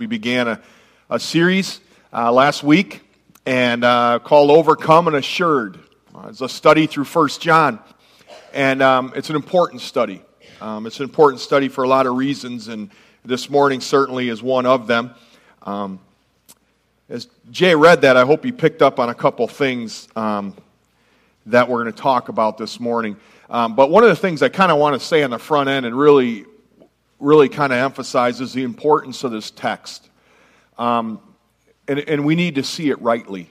We began a, a series uh, last week and uh, called Overcome and Assured. Uh, it's a study through First John, and um, it's an important study. Um, it's an important study for a lot of reasons, and this morning certainly is one of them. Um, as Jay read that, I hope he picked up on a couple things um, that we're going to talk about this morning. Um, but one of the things I kind of want to say on the front end and really, really kind of emphasizes the importance of this text. Um, and, and we need to see it rightly.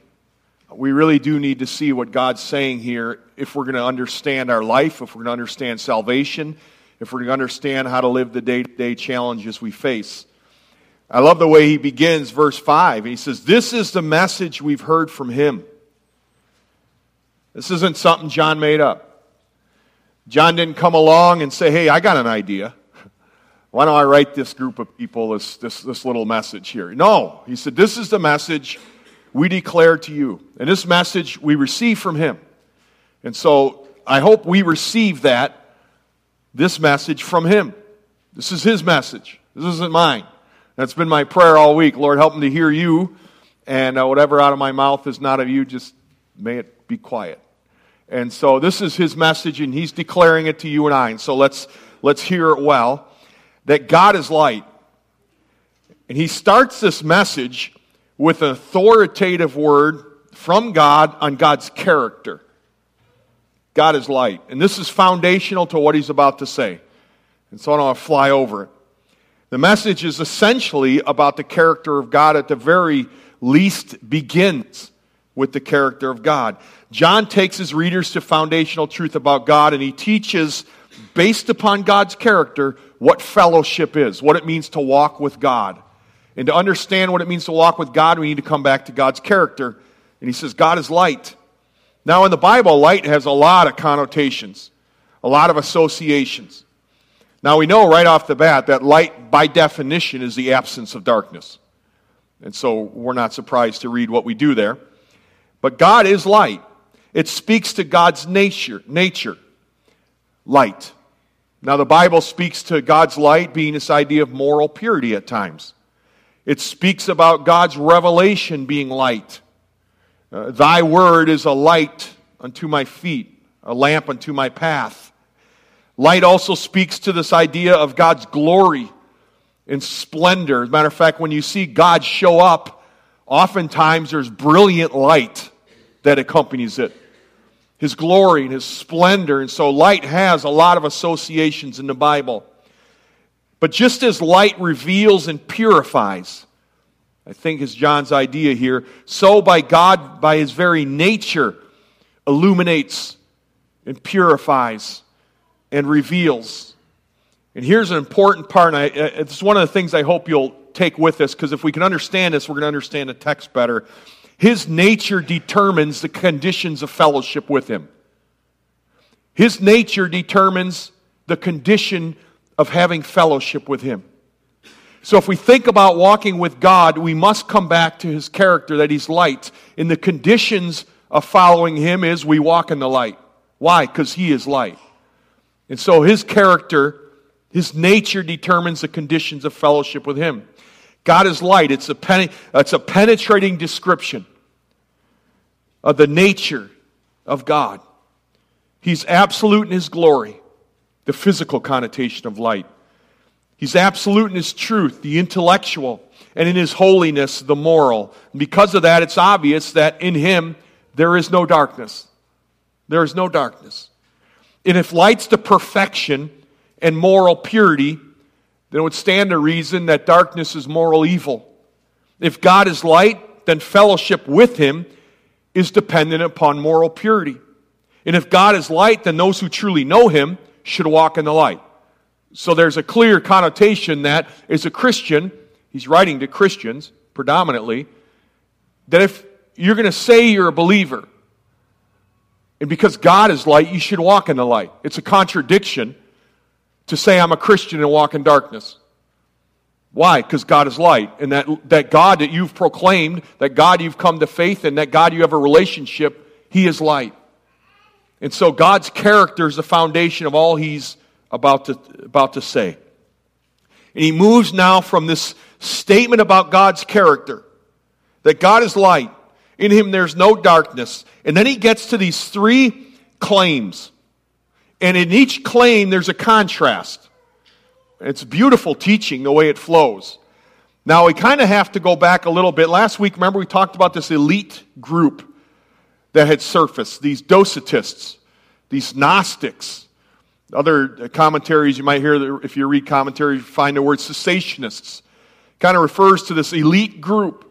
We really do need to see what God's saying here if we're going to understand our life, if we're going to understand salvation, if we're going to understand how to live the day to day challenges we face. I love the way he begins verse 5. He says, This is the message we've heard from him. This isn't something John made up. John didn't come along and say, Hey, I got an idea. Why don't I write this group of people this, this, this little message here? No. He said, This is the message we declare to you. And this message we receive from him. And so I hope we receive that, this message from him. This is his message. This isn't mine. That's been my prayer all week. Lord, help me to hear you. And uh, whatever out of my mouth is not of you, just may it be quiet. And so this is his message, and he's declaring it to you and I. And so let's, let's hear it well that God is light. And he starts this message with an authoritative word from God on God's character. God is light. And this is foundational to what he's about to say. And so I don't want to fly over it. The message is essentially about the character of God at the very least begins with the character of God. John takes his readers to foundational truth about God and he teaches, based upon God's character, what fellowship is, what it means to walk with God. And to understand what it means to walk with God, we need to come back to God's character. And he says, God is light. Now, in the Bible, light has a lot of connotations, a lot of associations. Now, we know right off the bat that light, by definition, is the absence of darkness. And so we're not surprised to read what we do there. But God is light. It speaks to God's nature, nature, light. Now, the Bible speaks to God's light being this idea of moral purity at times. It speaks about God's revelation being light. Uh, Thy word is a light unto my feet, a lamp unto my path. Light also speaks to this idea of God's glory and splendor. As a matter of fact, when you see God show up, oftentimes there's brilliant light that accompanies it his glory and his splendor. And so light has a lot of associations in the Bible. But just as light reveals and purifies, I think is John's idea here, so by God, by his very nature, illuminates and purifies and reveals. And here's an important part, and I, uh, it's one of the things I hope you'll take with us, because if we can understand this, we're going to understand the text better. His nature determines the conditions of fellowship with Him. His nature determines the condition of having fellowship with Him. So if we think about walking with God, we must come back to His character that He's light. And the conditions of following Him is we walk in the light. Why? Because He is light. And so His character, His nature determines the conditions of fellowship with Him. God is light. It's a, pen, it's a penetrating description of the nature of God. He's absolute in his glory, the physical connotation of light. He's absolute in his truth, the intellectual, and in his holiness, the moral. And because of that, it's obvious that in him there is no darkness. There is no darkness. And if light's the perfection and moral purity, then it would stand to reason that darkness is moral evil. If God is light, then fellowship with him is dependent upon moral purity. And if God is light, then those who truly know him should walk in the light. So there's a clear connotation that as a Christian, he's writing to Christians predominantly, that if you're going to say you're a believer, and because God is light, you should walk in the light. It's a contradiction to say I'm a Christian and walk in darkness. Why? Because God is light. And that, that God that you've proclaimed, that God you've come to faith in, that God you have a relationship, He is light. And so God's character is the foundation of all He's about to, about to say. And He moves now from this, statement about God's character that God is light. In him there's no darkness. And then he gets to these three claims. And in each claim, there's a contrast. It's beautiful teaching the way it flows. Now, we kind of have to go back a little bit. Last week, remember, we talked about this elite group that had surfaced these Docetists, these Gnostics. Other commentaries you might hear, if you read commentaries, you find the word secessionists. Kind of refers to this elite group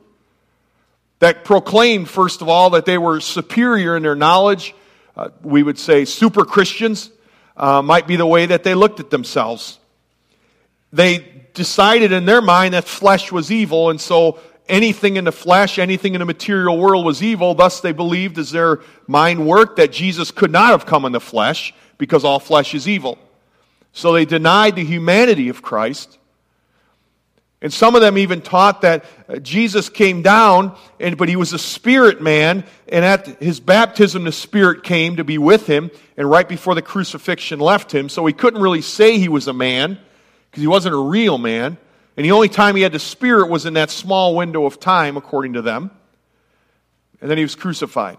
that proclaimed, first of all, that they were superior in their knowledge. Uh, we would say super Christians uh, might be the way that they looked at themselves. They decided in their mind that flesh was evil, and so anything in the flesh, anything in the material world was evil. Thus, they believed, as their mind worked, that Jesus could not have come in the flesh because all flesh is evil. So they denied the humanity of Christ. And some of them even taught that uh, Jesus came down, and, but he was a spirit man, and at his baptism, the Spirit came to be with him, and right before the crucifixion left him. So he couldn't really say he was a man, because he wasn't a real man. And the only time he had the Spirit was in that small window of time, according to them. And then he was crucified.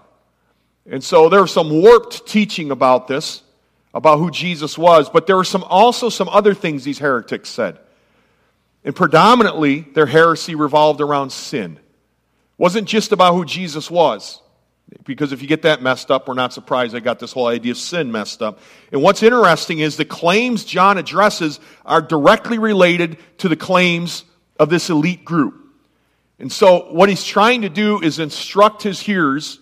And so there was some warped teaching about this, about who Jesus was, but there were some, also some other things these heretics said. And predominantly, their heresy revolved around sin. It wasn't just about who Jesus was. Because if you get that messed up, we're not surprised I got this whole idea of sin messed up. And what's interesting is the claims John addresses are directly related to the claims of this elite group. And so, what he's trying to do is instruct his hearers,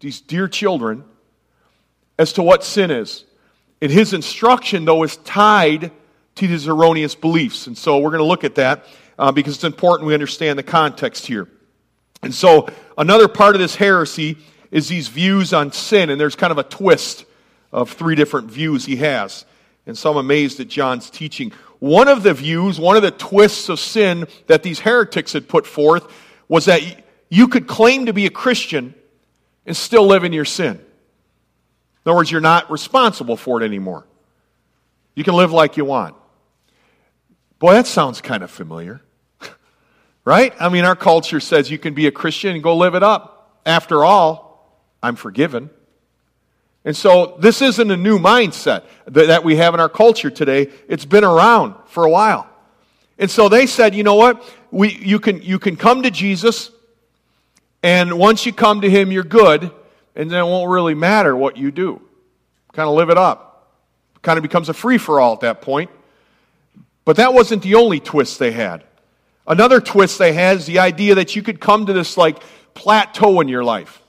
these dear children, as to what sin is. And his instruction, though, is tied to these erroneous beliefs. And so we're going to look at that uh, because it's important we understand the context here. And so another part of this heresy is these views on sin, and there's kind of a twist of three different views he has. And so I'm amazed at John's teaching. One of the views, one of the twists of sin that these heretics had put forth was that you could claim to be a Christian and still live in your sin. In other words, you're not responsible for it anymore. You can live like you want. Boy, that sounds kind of familiar. right? I mean, our culture says you can be a Christian and go live it up. After all, I'm forgiven. And so this isn't a new mindset that we have in our culture today. It's been around for a while. And so they said, you know what? We, you, can, you can come to Jesus, and once you come to him, you're good, and then it won't really matter what you do. Kind of live it up. Kind of becomes a free for all at that point. But that wasn't the only twist they had. Another twist they had is the idea that you could come to this like plateau in your life.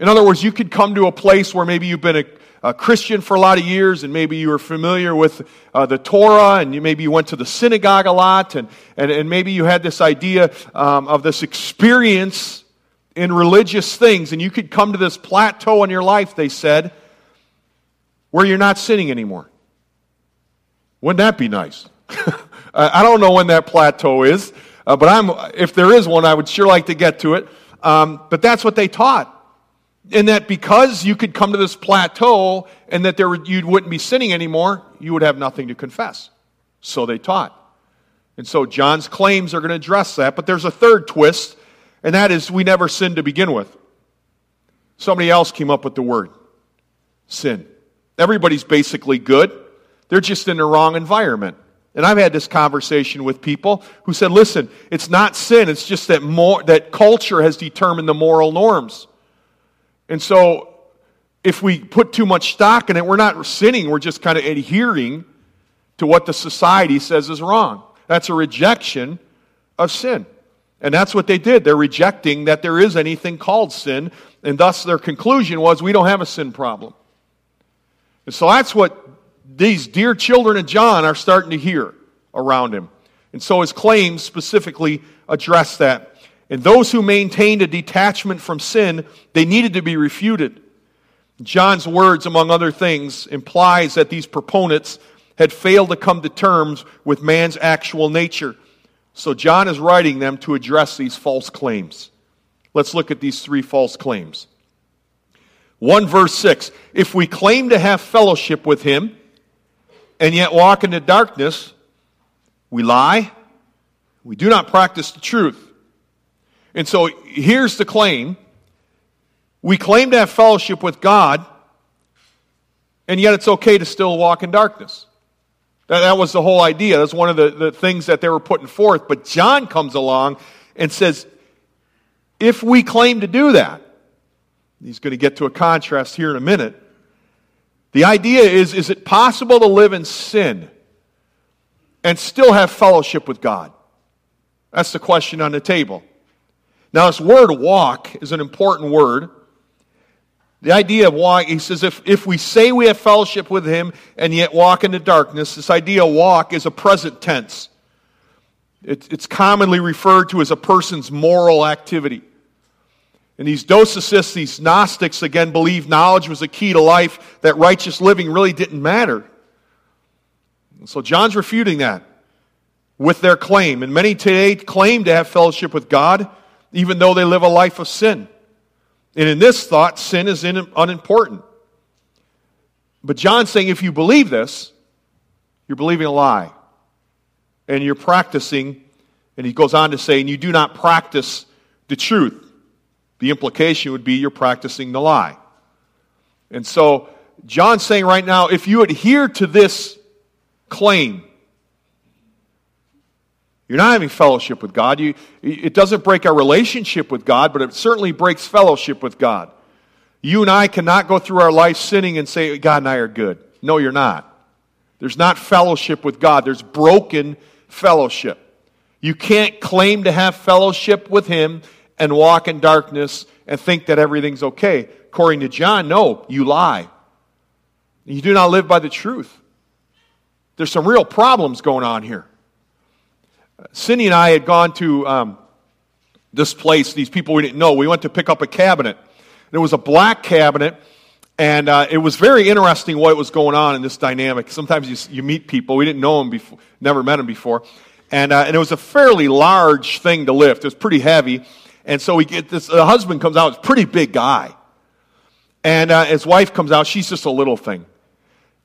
In other words, you could come to a place where maybe you've been a, a Christian for a lot of years and maybe you were familiar with uh, the Torah and you, maybe you went to the synagogue a lot and, and, and maybe you had this idea um, of this experience in religious things and you could come to this plateau in your life, they said, where you're not sinning anymore. Wouldn't that be nice? I don't know when that plateau is, uh, but I'm, if there is one, I would sure like to get to it. Um, but that's what they taught. And that because you could come to this plateau and that there, you wouldn't be sinning anymore, you would have nothing to confess. So they taught. And so John's claims are going to address that. But there's a third twist, and that is we never sinned to begin with. Somebody else came up with the word sin. Everybody's basically good. They're just in the wrong environment. And I've had this conversation with people who said, listen, it's not sin, it's just that, more, that culture has determined the moral norms. And so if we put too much stock in it, we're not sinning, we're just kind of adhering to what the society says is wrong. That's a rejection of sin. And that's what they did. They're rejecting that there is anything called sin, and thus their conclusion was we don't have a sin problem. And so that's what these dear children of John are starting to hear around him. And so his claims specifically address that. And those who maintained a detachment from sin, they needed to be refuted. John's words, among other things, implies that these proponents had failed to come to terms with man's actual nature. So John is writing them to address these false claims. Let's look at these three false claims. 1 verse 6 If we claim to have fellowship with him, and yet walk in the darkness, we lie, We do not practice the truth. And so here's the claim we claim to have fellowship with God, and yet it's okay to still walk in darkness. That, that was the whole idea. That's one of the, the things that they were putting forth. But John comes along and says, if we claim to do that, he's going to get to a contrast here in a minute. The idea is is it possible to live in sin and still have fellowship with God? That's the question on the table. Now, this word walk is an important word. The idea of walk, he says, if, if we say we have fellowship with him and yet walk in the darkness, this idea of walk is a present tense. It, it's commonly referred to as a person's moral activity. And these docetists, these Gnostics, again, believed knowledge was a key to life, that righteous living really didn't matter. And so John's refuting that with their claim. And many today claim to have fellowship with God, even though they live a life of sin. And in this thought, sin is unimportant. But John's saying if you believe this, you're believing a lie. And you're practicing, and he goes on to say, and you do not practice the truth. The implication would be you're practicing the lie. And so, John's saying right now, if you adhere to this claim, you're not having fellowship with God. You, it doesn't break our relationship with God, but it certainly breaks fellowship with God. You and I cannot go through our life sinning and say, God and I are good. No, you're not. There's not fellowship with God, there's broken fellowship. You can't claim to have fellowship with Him and walk in darkness and think that everything's okay. According to John, no, you lie. You do not live by the truth. There's some real problems going on here. Cindy and I had gone to um, this place, these people we didn't know. We went to pick up a cabinet. It was a black cabinet, and uh, it was very interesting what was going on in this dynamic. Sometimes you, you meet people, we didn't know them before, never met them before. And, uh, and it was a fairly large thing to lift. It was pretty heavy. And so we get this, the husband comes out, it's a pretty big guy. And uh, his wife comes out, she's just a little thing.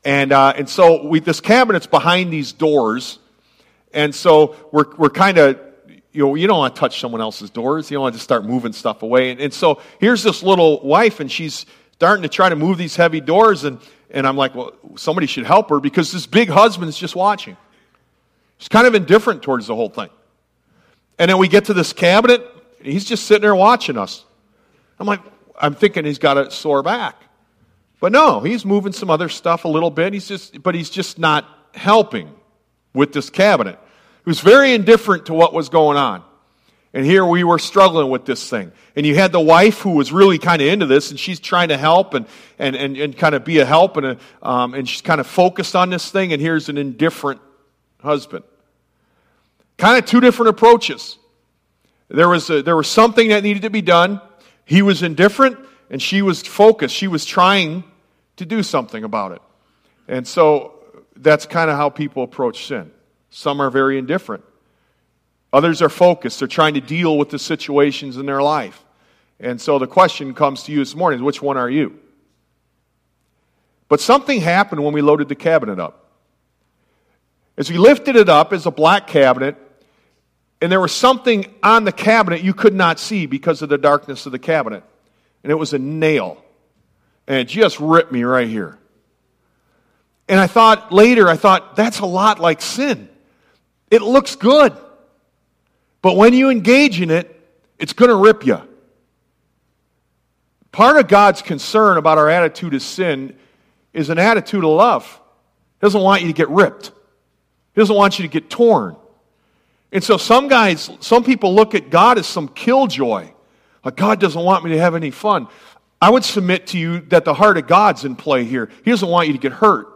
And, uh, and so we, this cabinet's behind these doors. And so we're, we're kind of, you know, you don't want to touch someone else's doors. You don't want to start moving stuff away. And, and so here's this little wife, and she's starting to try to move these heavy doors. And, and I'm like, well, somebody should help her because this big husband is just watching. He's kind of indifferent towards the whole thing. And then we get to this cabinet, he's just sitting there watching us. I'm like, I'm thinking he's got a sore back. But no, he's moving some other stuff a little bit. He's just, but he's just not helping with this cabinet. Was very indifferent to what was going on. And here we were struggling with this thing. And you had the wife who was really kind of into this, and she's trying to help and, and, and, and kind of be a help, and, a, um, and she's kind of focused on this thing, and here's an indifferent husband. Kind of two different approaches. There was, a, there was something that needed to be done. He was indifferent, and she was focused. She was trying to do something about it. And so that's kind of how people approach sin. Some are very indifferent. Others are focused. They're trying to deal with the situations in their life. And so the question comes to you this morning which one are you? But something happened when we loaded the cabinet up. As we lifted it up as a black cabinet, and there was something on the cabinet you could not see because of the darkness of the cabinet. And it was a nail. And it just ripped me right here. And I thought later, I thought, that's a lot like sin. It looks good. But when you engage in it, it's going to rip you. Part of God's concern about our attitude of sin is an attitude of love. He doesn't want you to get ripped. He doesn't want you to get torn. And so some guys, some people look at God as some killjoy. Like God doesn't want me to have any fun. I would submit to you that the heart of God's in play here. He doesn't want you to get hurt.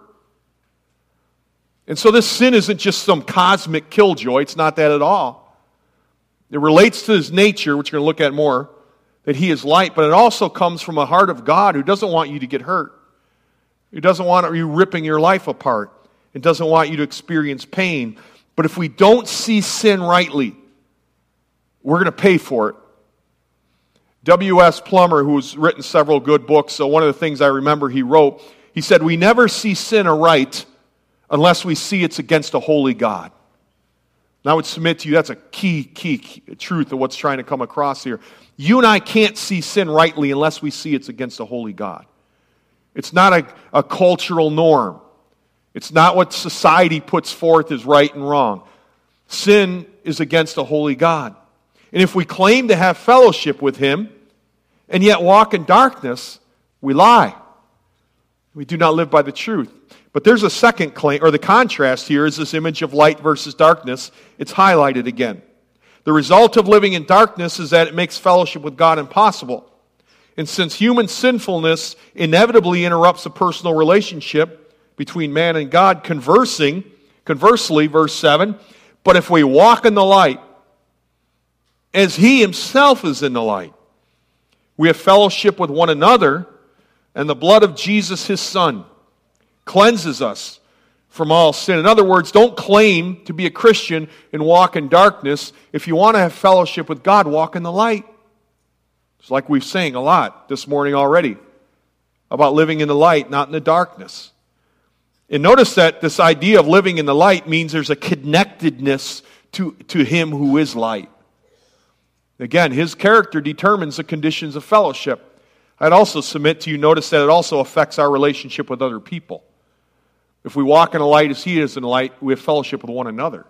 And so this sin isn't just some cosmic killjoy. It's not that at all. It relates to his nature, which we're going to look at more, that he is light, but it also comes from a heart of God who doesn't want you to get hurt. He doesn't want you ripping your life apart. It doesn't want you to experience pain. But if we don't see sin rightly, we're going to pay for it. W.S. Plumer, who's written several good books, so one of the things I remember he wrote, he said, We never see sin aright unless we see it's against a holy God. And I would submit to you that's a key, key, key truth of what's trying to come across here. You and I can't see sin rightly unless we see it's against a holy God. It's not a, a cultural norm. It's not what society puts forth as right and wrong. Sin is against a holy God. And if we claim to have fellowship with Him and yet walk in darkness, we lie. We do not live by the truth. But there's a second claim, or the contrast here is this image of light versus darkness. It's highlighted again. The result of living in darkness is that it makes fellowship with God impossible. And since human sinfulness inevitably interrupts a personal relationship between man and God, conversing, conversely, verse 7, but if we walk in the light, as he himself is in the light, we have fellowship with one another, and the blood of Jesus, his son, cleanses us from all sin. In other words, don't claim to be a Christian and walk in darkness. If you want to have fellowship with God, walk in the light. It's like we've sang a lot this morning already about living in the light, not in the darkness. And notice that this idea of living in the light means there's a connectedness to, to Him who is light. Again, His character determines the conditions of fellowship. I'd also submit to you, notice that it also affects our relationship with other people. If we walk in the light as He is in the light, we have fellowship with one another.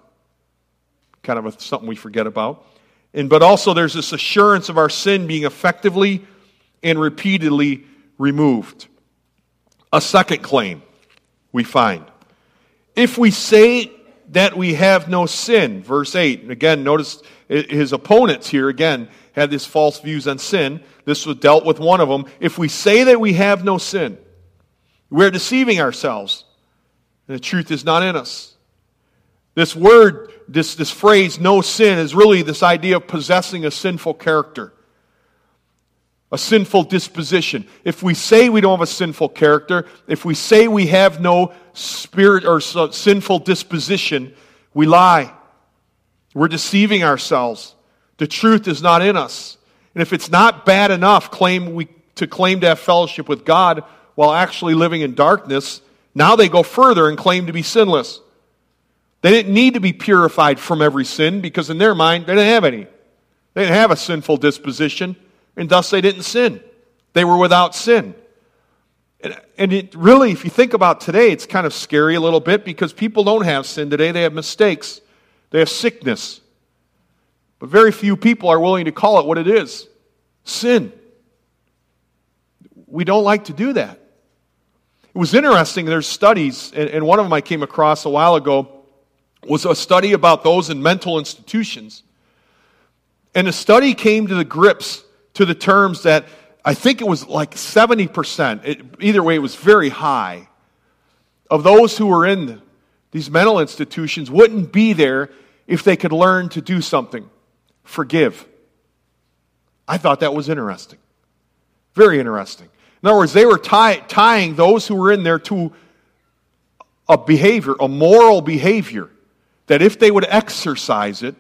Kind of a, something we forget about. And, but also, there's this assurance of our sin being effectively and repeatedly removed. A second claim we find. If we say that we have no sin, verse 8, again, notice his opponents here again had these false views on sin. This was dealt with one of them. If we say that we have no sin, we're deceiving ourselves the truth is not in us. This word, this, this phrase, no sin, is really this idea of possessing a sinful character, a sinful disposition. If we say we don't have a sinful character, if we say we have no spirit or sinful disposition, we lie. We're deceiving ourselves. The truth is not in us. And if it's not bad enough claim we, to claim to have fellowship with God while actually living in darkness, now they go further and claim to be sinless. They didn't need to be purified from every sin because in their mind they didn't have any. They didn't have a sinful disposition, and thus they didn't sin. They were without sin. And it really, if you think about today, it's kind of scary a little bit because people don't have sin today. They have mistakes, they have sickness. But very few people are willing to call it what it is sin. We don't like to do that. It was interesting, there's studies, and, one of them I came across a while ago was a study about those in mental institutions. And the study came to the grips to the terms that I think it was like 70%, it, either way, it was very high, of those who were in these mental institutions wouldn't be there if they could learn to do something forgive. I thought that was interesting. Very interesting. In other words, they were tie, tying those who were in there to a behavior, a moral behavior, that if they would exercise it,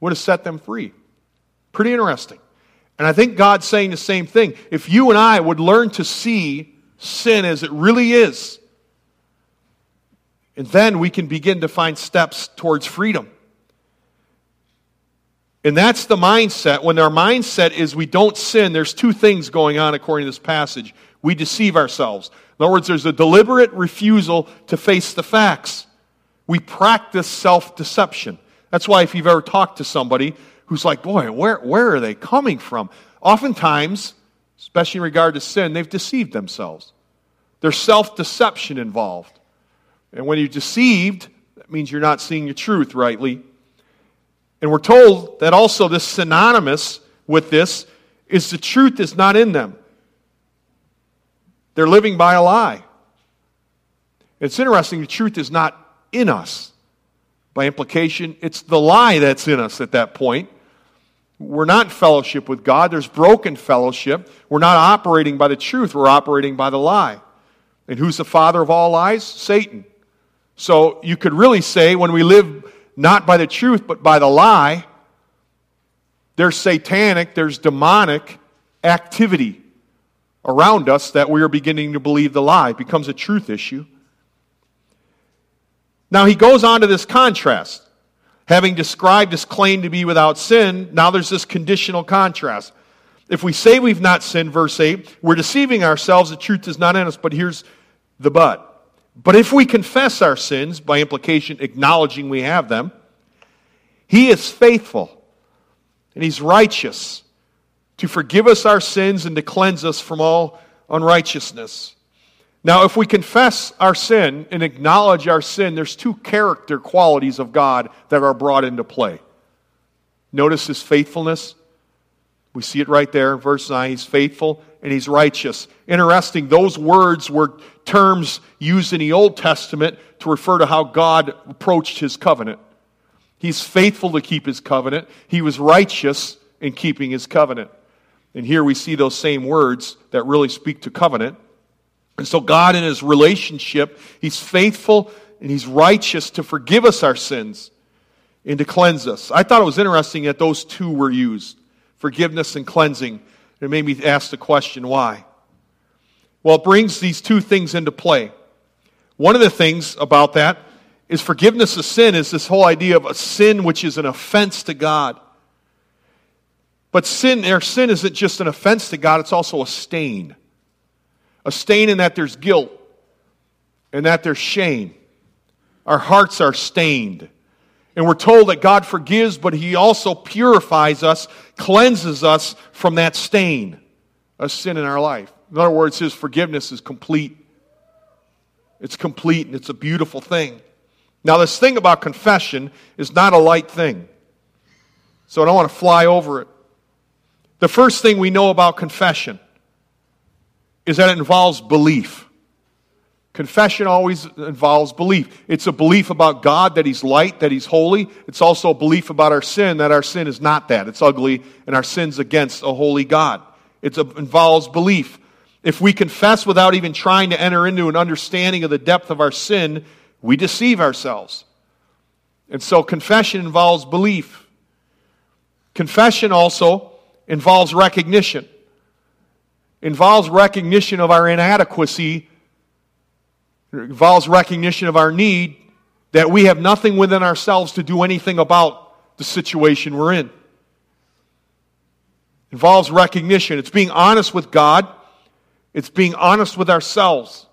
would have set them free. Pretty interesting. And I think God's saying the same thing. If you and I would learn to see sin as it really is, and then we can begin to find steps towards freedom. And that's the mindset. When our mindset is we don't sin, there's two things going on according to this passage. We deceive ourselves. In other words, there's a deliberate refusal to face the facts. We practice self deception. That's why, if you've ever talked to somebody who's like, boy, where, where are they coming from? Oftentimes, especially in regard to sin, they've deceived themselves. There's self deception involved. And when you're deceived, that means you're not seeing the truth rightly. And we're told that also this synonymous with this is the truth is not in them. They're living by a lie. It's interesting, the truth is not in us. By implication, it's the lie that's in us at that point. We're not in fellowship with God. There's broken fellowship. We're not operating by the truth. We're operating by the lie. And who's the father of all lies? Satan. So you could really say when we live not by the truth, but by the lie, there's satanic, there's demonic activity around us that we are beginning to believe the lie. It becomes a truth issue. Now he goes on to this contrast. Having described his claim to be without sin, now there's this conditional contrast. If we say we've not sinned, verse 8, we're deceiving ourselves, the truth is not in us, but here's the but. But if we confess our sins, by implication, acknowledging we have them, he is faithful and he's righteous to forgive us our sins and to cleanse us from all unrighteousness. Now, if we confess our sin and acknowledge our sin, there's two character qualities of God that are brought into play. Notice his faithfulness. We see it right there verse 9. He's faithful and he's righteous. Interesting, those words were terms used in the Old Testament to refer to how God approached his covenant. He's faithful to keep his covenant, he was righteous in keeping his covenant. And here we see those same words that really speak to covenant. And so, God, in his relationship, he's faithful and he's righteous to forgive us our sins and to cleanse us. I thought it was interesting that those two were used forgiveness and cleansing. It made me ask the question why? Well, it brings these two things into play. One of the things about that is forgiveness of sin is this whole idea of a sin which is an offense to God. But sin, our sin isn't just an offense to God, it's also a stain. A stain in that there's guilt and that there's shame. Our hearts are stained. And we're told that God forgives, but He also purifies us, cleanses us from that stain of sin in our life. In other words, His forgiveness is complete. It's complete and it's a beautiful thing. Now, this thing about confession is not a light thing. So I don't want to fly over it. The first thing we know about confession is that it involves belief. Confession always involves belief. It's a belief about God that He's light, that He's holy. It's also a belief about our sin, that our sin is not that. It's ugly, and our sin's against a holy God. It involves belief. If we confess without even trying to enter into an understanding of the depth of our sin, we deceive ourselves. And so confession involves belief. Confession also involves recognition. Involves recognition of our inadequacy it involves recognition of our need that we have nothing within ourselves to do anything about the situation we're in. It involves recognition. It's being honest with God. It's being honest with ourselves.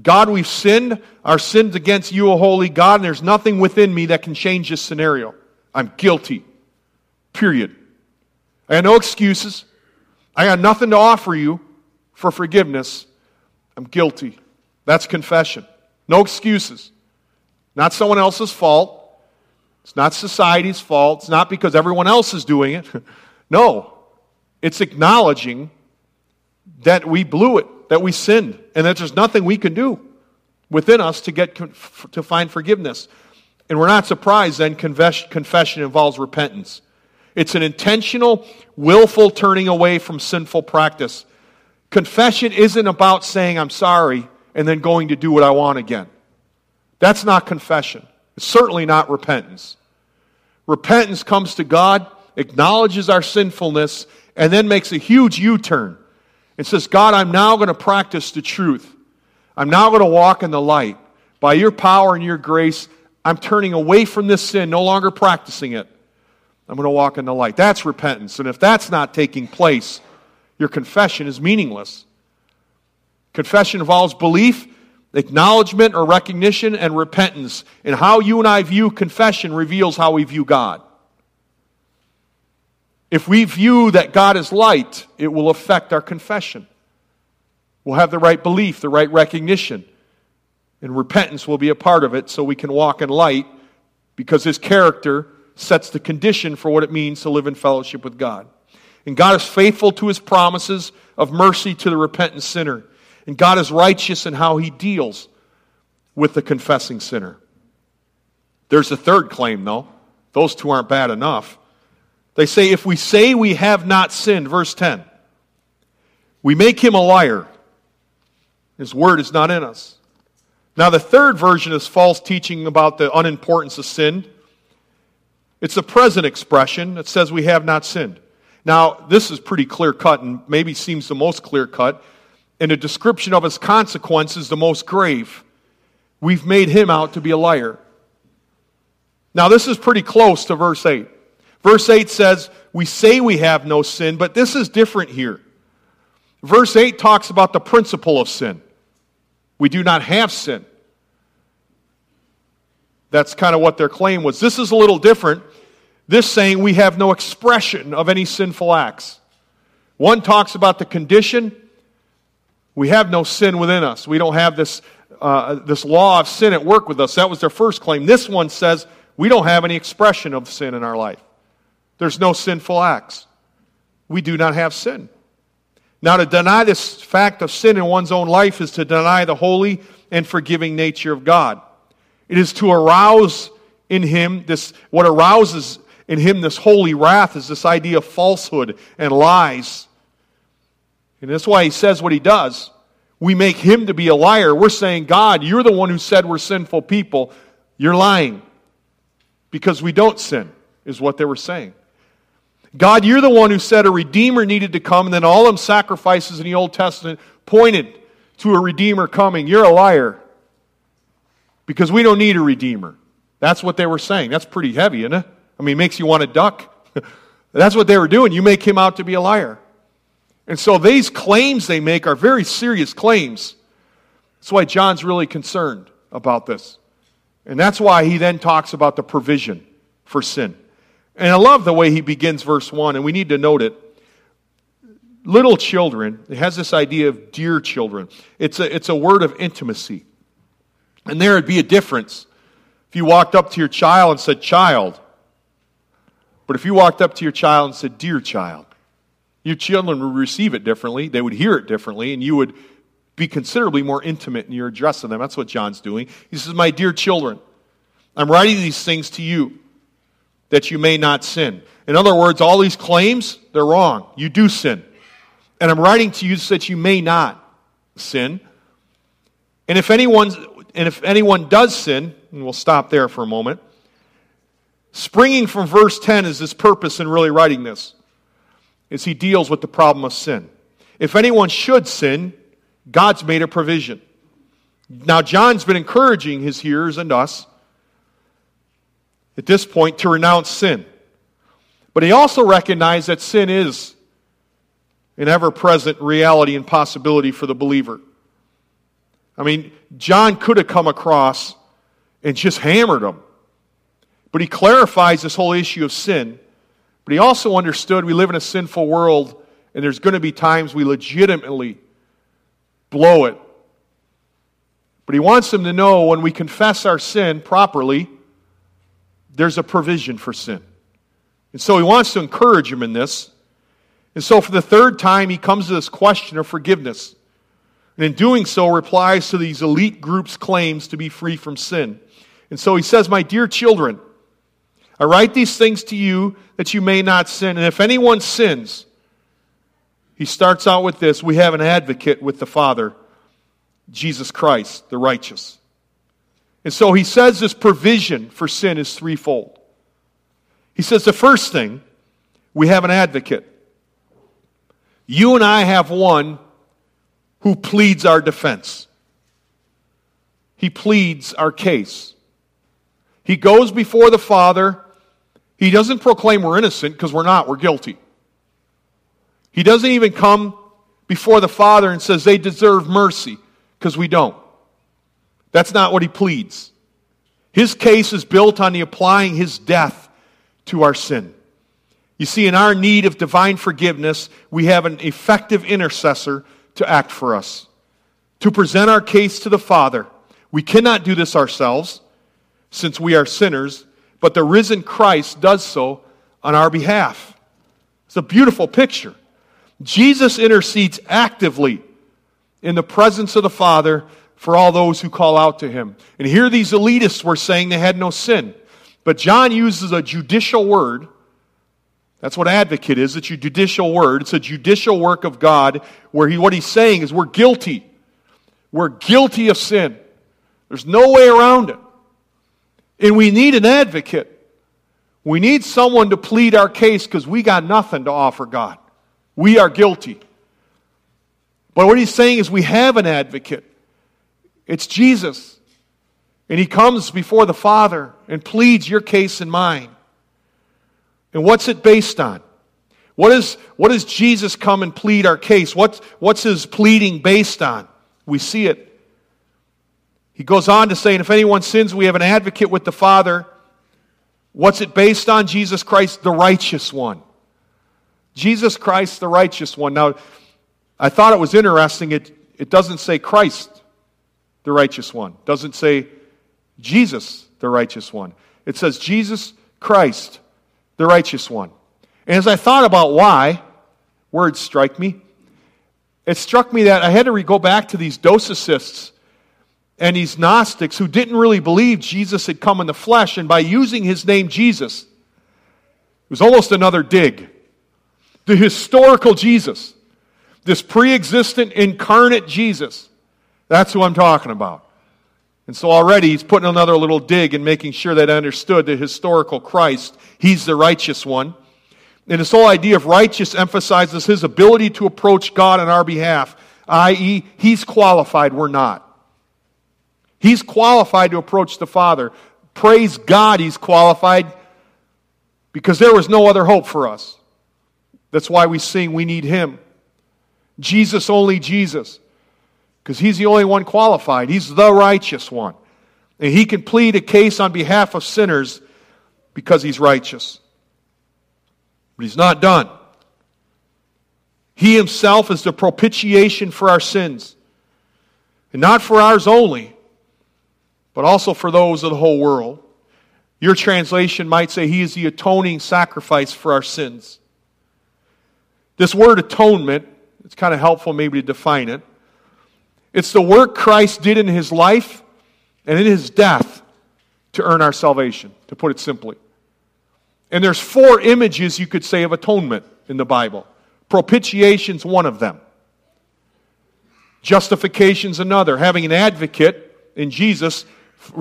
God, we've sinned. Our sins against you, O holy God, and there's nothing within me that can change this scenario. I'm guilty. Period. I have no excuses. I got nothing to offer you for forgiveness. I'm guilty. That's confession. No excuses. Not someone else's fault. It's not society's fault. It's not because everyone else is doing it. no. It's acknowledging that we blew it, that we sinned, and that there's nothing we can do within us to get to find forgiveness. And we're not surprised then confession involves repentance. It's an intentional, willful turning away from sinful practice. Confession isn't about saying, I'm sorry and then going to do what I want again. That's not confession. It's certainly not repentance. Repentance comes to God, acknowledges our sinfulness, and then makes a huge U turn and says, God, I'm now going to practice the truth. I'm now going to walk in the light. By your power and your grace, I'm turning away from this sin, no longer practicing it. I'm going to walk in the light. That's repentance. And if that's not taking place, your confession is meaningless. Confession involves belief, acknowledgement or recognition, and repentance. And how you and I view confession reveals how we view God. If we view that God is light, it will affect our confession. We'll have the right belief, the right recognition. And repentance will be a part of it so we can walk in light because his character sets the condition for what it means to live in fellowship with God. And God is faithful to his promises of mercy to the repentant sinner. And God is righteous in how he deals with the confessing sinner. There's a third claim, though. Those two aren't bad enough. They say, if we say we have not sinned, verse 10, we make him a liar. His word is not in us. Now, the third version is false teaching about the unimportance of sin. It's a present expression that says we have not sinned. Now, this is pretty clear cut and maybe seems the most clear cut and a description of his consequences the most grave. We've made him out to be a liar. Now, this is pretty close to verse 8. Verse 8 says, We say we have no sin, but this is different here. Verse 8 talks about the principle of sin. We do not have sin. That's kind of what their claim was. This is a little different. This saying we have no expression of any sinful acts. One talks about the condition. We have no sin within us. We don't have this, uh, this law of sin at work with us. That was their first claim. This one says we don't have any expression of sin in our life. There's no sinful acts. We do not have sin. Now, to deny this fact of sin in one's own life is to deny the holy and forgiving nature of God. It is to arouse in him this, what arouses in him this holy wrath is this idea of falsehood and lies. And that's why he says what he does. We make him to be a liar. We're saying, God, you're the one who said we're sinful people. You're lying because we don't sin, is what they were saying. God, you're the one who said a redeemer needed to come, and then all them sacrifices in the Old Testament pointed to a redeemer coming. You're a liar because we don't need a redeemer. That's what they were saying. That's pretty heavy, isn't it? I mean, it makes you want to duck. That's what they were doing. You make him out to be a liar. And so these claims they make are very serious claims. That's why John's really concerned about this. And that's why he then talks about the provision for sin. And I love the way he begins verse 1, and we need to note it. Little children, it has this idea of dear children. It's a, it's a word of intimacy. And there would be a difference if you walked up to your child and said, child. But if you walked up to your child and said, dear child, your children would receive it differently. They would hear it differently, and you would be considerably more intimate in your address of them. That's what John's doing. He says, My dear children, I'm writing these things to you that you may not sin. In other words, all these claims, they're wrong. You do sin. And I'm writing to you so that you may not sin. And if anyone, and if anyone does sin, and we'll stop there for a moment, springing from verse 10 is this purpose in really writing this, is he deals with the problem of sin. If anyone should sin, God's made a provision. Now, John's been encouraging his hearers and us at this point to renounce sin. But he also recognized that sin is an ever present reality and possibility for the believer. I mean, John could have come across and just hammered them. But he clarifies this whole issue of sin. But he also understood we live in a sinful world, and there's going to be times we legitimately blow it. But he wants them to know when we confess our sin properly, there's a provision for sin. And so he wants to encourage him in this. And so for the third time, he comes to this question of forgiveness. And in doing so, replies to these elite groups' claims to be free from sin. And so he says, My dear children, I write these things to you that you may not sin. And if anyone sins, he starts out with this we have an advocate with the Father, Jesus Christ, the righteous. And so he says this provision for sin is threefold. He says the first thing, we have an advocate. You and I have one who pleads our defense. He pleads our case. He goes before the Father. He doesn't proclaim we're innocent because we're not, we're guilty. He doesn't even come before the Father and says they deserve mercy because we don't. That's not what he pleads. His case is built on the applying his death to our sin. You see, in our need of divine forgiveness, we have an effective intercessor to act for us, to present our case to the Father. We cannot do this ourselves, since we are sinners, but the risen Christ does so on our behalf. It's a beautiful picture. Jesus intercedes actively in the presence of the Father for all those who call out to him. And here these elitists were saying they had no sin. But John uses a judicial word. That's what advocate is. It's a judicial word. It's a judicial work of God where he, what he's saying is we're guilty. We're guilty of sin. There's no way around it. And we need an advocate. We need someone to plead our case because we got nothing to offer God. We are guilty. But what he's saying is we have an advocate. It's Jesus. And he comes before the Father and pleads your case and mine. And what's it based on? What, is, what does Jesus come and plead our case? What's, what's his pleading based on? We see it. He goes on to say, and if anyone sins, we have an advocate with the Father. What's it based on? Jesus Christ, the righteous one. Jesus Christ, the righteous one. Now, I thought it was interesting. It, it doesn't say Christ, the righteous one. It doesn't say Jesus, the righteous one. It says Jesus Christ, the righteous one. And as I thought about why, words strike me. It struck me that I had to go back to these docetists and these Gnostics who didn't really believe Jesus had come in the flesh, and by using his name Jesus, it was almost another dig. The historical Jesus, this pre existent incarnate Jesus, that's who I'm talking about. And so already he's putting another little dig and making sure that I understood the historical Christ. He's the righteous one. And this whole idea of righteous emphasizes his ability to approach God on our behalf, i.e., he's qualified, we're not. He's qualified to approach the Father. Praise God, he's qualified because there was no other hope for us. That's why we sing, we need him. Jesus, only Jesus. Because he's the only one qualified. He's the righteous one. And he can plead a case on behalf of sinners because he's righteous. But he's not done. He himself is the propitiation for our sins. And not for ours only, but also for those of the whole world. Your translation might say he is the atoning sacrifice for our sins. This word atonement, it's kind of helpful maybe to define it. It's the work Christ did in his life and in his death to earn our salvation, to put it simply. And there's four images you could say of atonement in the Bible. Propitiation's one of them. Justification's another. Having an advocate in Jesus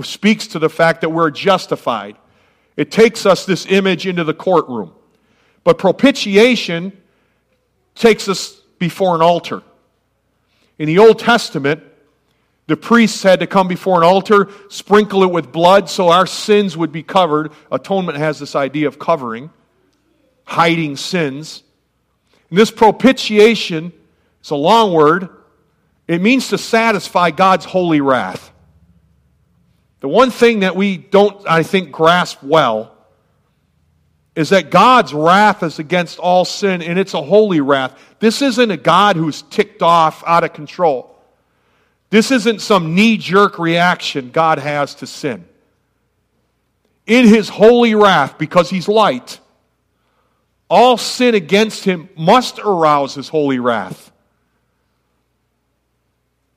speaks to the fact that we're justified. It takes us this image into the courtroom. But propitiation takes us before an altar. In the Old Testament, the priests had to come before an altar, sprinkle it with blood so our sins would be covered. Atonement has this idea of covering, hiding sins. And this propitiation, it's a long word, it means to satisfy God's holy wrath. The one thing that we don't, I think, grasp well is that God's wrath is against all sin, and it's a holy wrath. This isn't a God who's ticked off out of control. This isn't some knee jerk reaction God has to sin. In his holy wrath, because he's light, all sin against him must arouse his holy wrath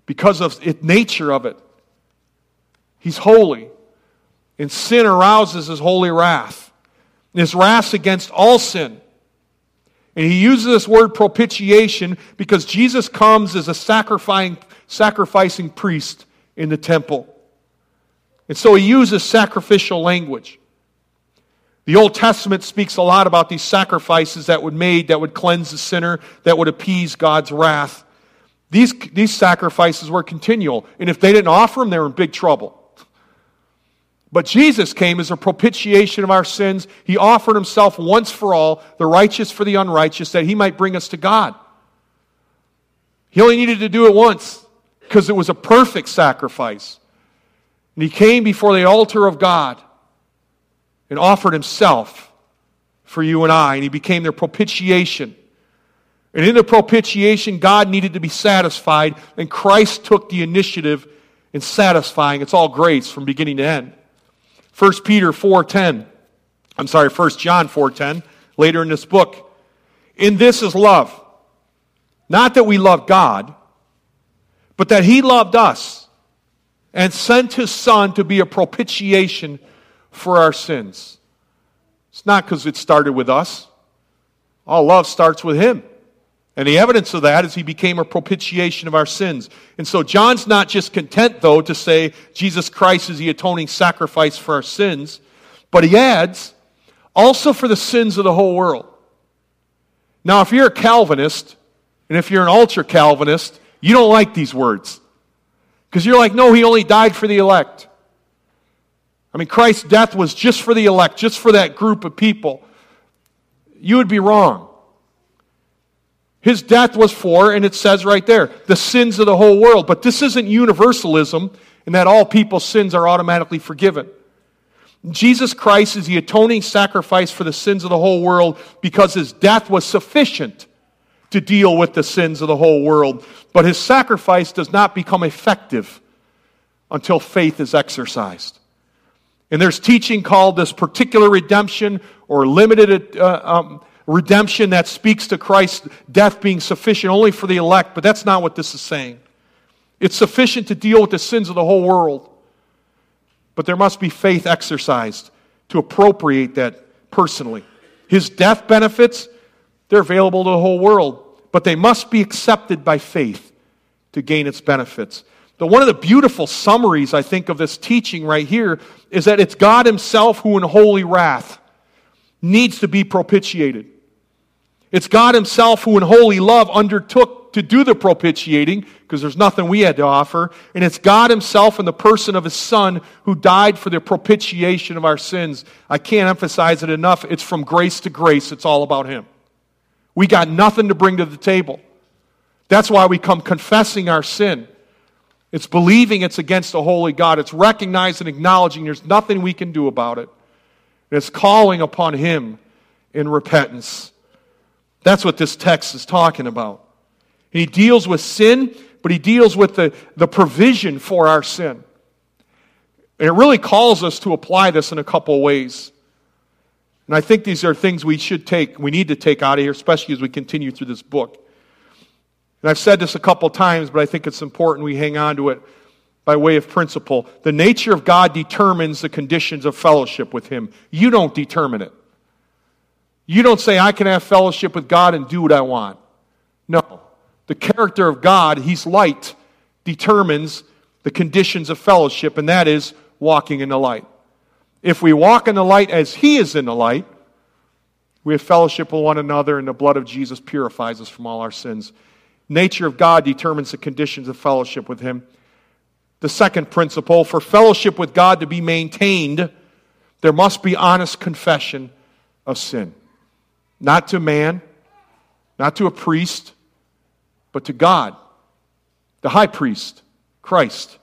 because of the nature of it. He's holy, and sin arouses his holy wrath. And his wrath against all sin. And he uses this word propitiation because Jesus comes as a sacrificing sacrificing priest in the temple. And so he uses sacrificial language. The Old Testament speaks a lot about these sacrifices that would made that would cleanse the sinner, that would appease God's wrath. These, these sacrifices were continual, and if they didn't offer them, they were in big trouble. But Jesus came as a propitiation of our sins. He offered himself once for all, the righteous for the unrighteous, that he might bring us to God. He only needed to do it once because it was a perfect sacrifice. And he came before the altar of God and offered himself for you and I, and he became their propitiation. And in the propitiation, God needed to be satisfied, and Christ took the initiative in satisfying. It's all grace from beginning to end. 1 Peter 4:10. I'm sorry, 1 John 4:10, later in this book. In this is love. Not that we love God, but that he loved us and sent his son to be a propitiation for our sins. It's not because it started with us. All love starts with him. And the evidence of that is he became a propitiation of our sins. And so John's not just content, though, to say Jesus Christ is the atoning sacrifice for our sins, but he adds, also for the sins of the whole world. Now, if you're a Calvinist, and if you're an ultra Calvinist, you don't like these words. Because you're like, no, he only died for the elect. I mean, Christ's death was just for the elect, just for that group of people. You would be wrong. His death was for, and it says right there, the sins of the whole world. But this isn't universalism in that all people's sins are automatically forgiven. Jesus Christ is the atoning sacrifice for the sins of the whole world because his death was sufficient to deal with the sins of the whole world. But his sacrifice does not become effective until faith is exercised. And there's teaching called this particular redemption or limited uh, um, redemption that speaks to Christ's death being sufficient only for the elect, but that's not what this is saying. It's sufficient to deal with the sins of the whole world. But there must be faith exercised to appropriate that personally. His death benefits, they're available to the whole world, but they must be accepted by faith to gain its benefits. But one of the beautiful summaries, I think, of this teaching right here is that it's God Himself who, in holy wrath, needs to be propitiated. It's God Himself who, in holy love, undertook to do the propitiating because there's nothing we had to offer. And it's God Himself in the person of His Son who died for the propitiation of our sins. I can't emphasize it enough. It's from grace to grace, it's all about Him. We got nothing to bring to the table. That's why we come confessing our sin. It's believing it's against a holy God. It's recognizing and acknowledging there's nothing we can do about it. It's calling upon Him in repentance. That's what this text is talking about. He deals with sin, but he deals with the, the provision for our sin. And it really calls us to apply this in a couple ways. And I think these are things we should take, we need to take out of here, especially as we continue through this book. And I've said this a couple times, but I think it's important we hang on to it by way of principle. The nature of God determines the conditions of fellowship with Him. You don't determine it. You don't say, I can have fellowship with God and do what I want. No. The character of God, He's light, determines the conditions of fellowship, and that is walking in the light. If we walk in the light as He is in the light, we have fellowship with one another, and the blood of Jesus purifies us from all our sins. Nature of God determines the conditions of fellowship with Him. The second principle for fellowship with God to be maintained, there must be honest confession of sin. Not to man, not to a priest, but to God, the high priest, Christ.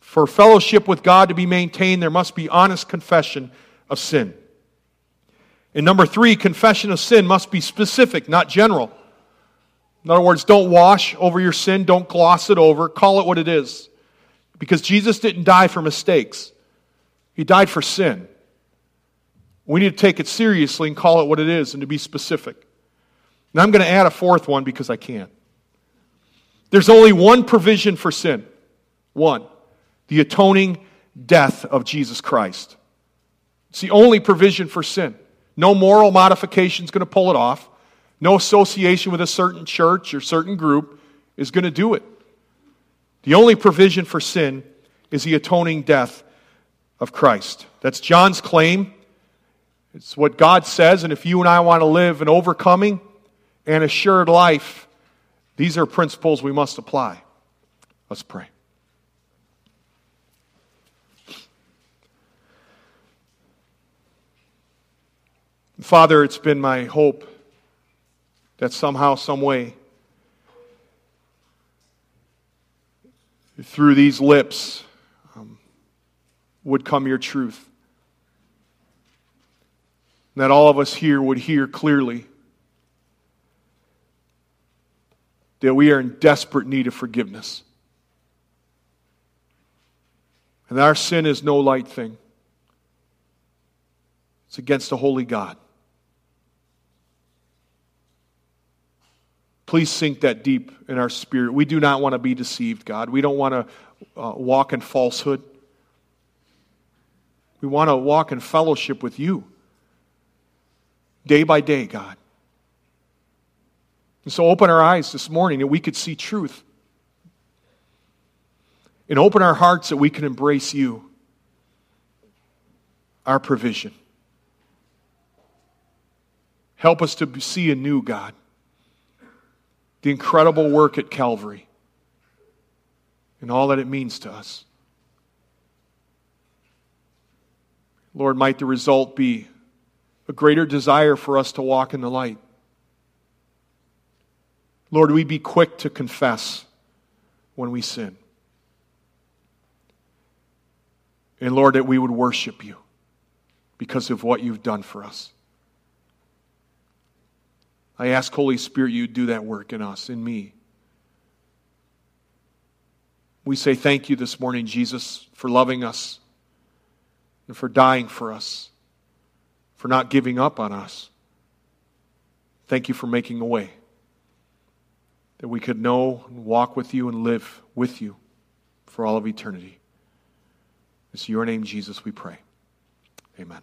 For fellowship with God to be maintained, there must be honest confession of sin. And number three, confession of sin must be specific, not general. In other words, don't wash over your sin, don't gloss it over, call it what it is. Because Jesus didn't die for mistakes, He died for sin. We need to take it seriously and call it what it is and to be specific. Now, I'm going to add a fourth one because I can. There's only one provision for sin one the atoning death of Jesus Christ. It's the only provision for sin. No moral modification is going to pull it off. No association with a certain church or certain group is going to do it. The only provision for sin is the atoning death of Christ. That's John's claim. It's what God says, and if you and I want to live an overcoming and assured life, these are principles we must apply. Let's pray. Father, it's been my hope that somehow, some way, through these lips um, would come your truth. That all of us here would hear clearly that we are in desperate need of forgiveness. And our sin is no light thing, it's against the holy God. Please sink that deep in our spirit. We do not want to be deceived, God. We don't want to uh, walk in falsehood. We want to walk in fellowship with you day by day, God. And so open our eyes this morning that we could see truth. And open our hearts that we can embrace you, our provision. Help us to see anew, God, the incredible work at Calvary and all that it means to us. Lord, might the result be a greater desire for us to walk in the light. Lord, we be quick to confess when we sin. And Lord, that we would worship you because of what you've done for us. I ask, Holy Spirit, you do that work in us, in me. We say thank you this morning, Jesus, for loving us and for dying for us, for not giving up on us. Thank you for making a way that we could know and walk with you and live with you for all of eternity. It's your name, Jesus, we pray. Amen.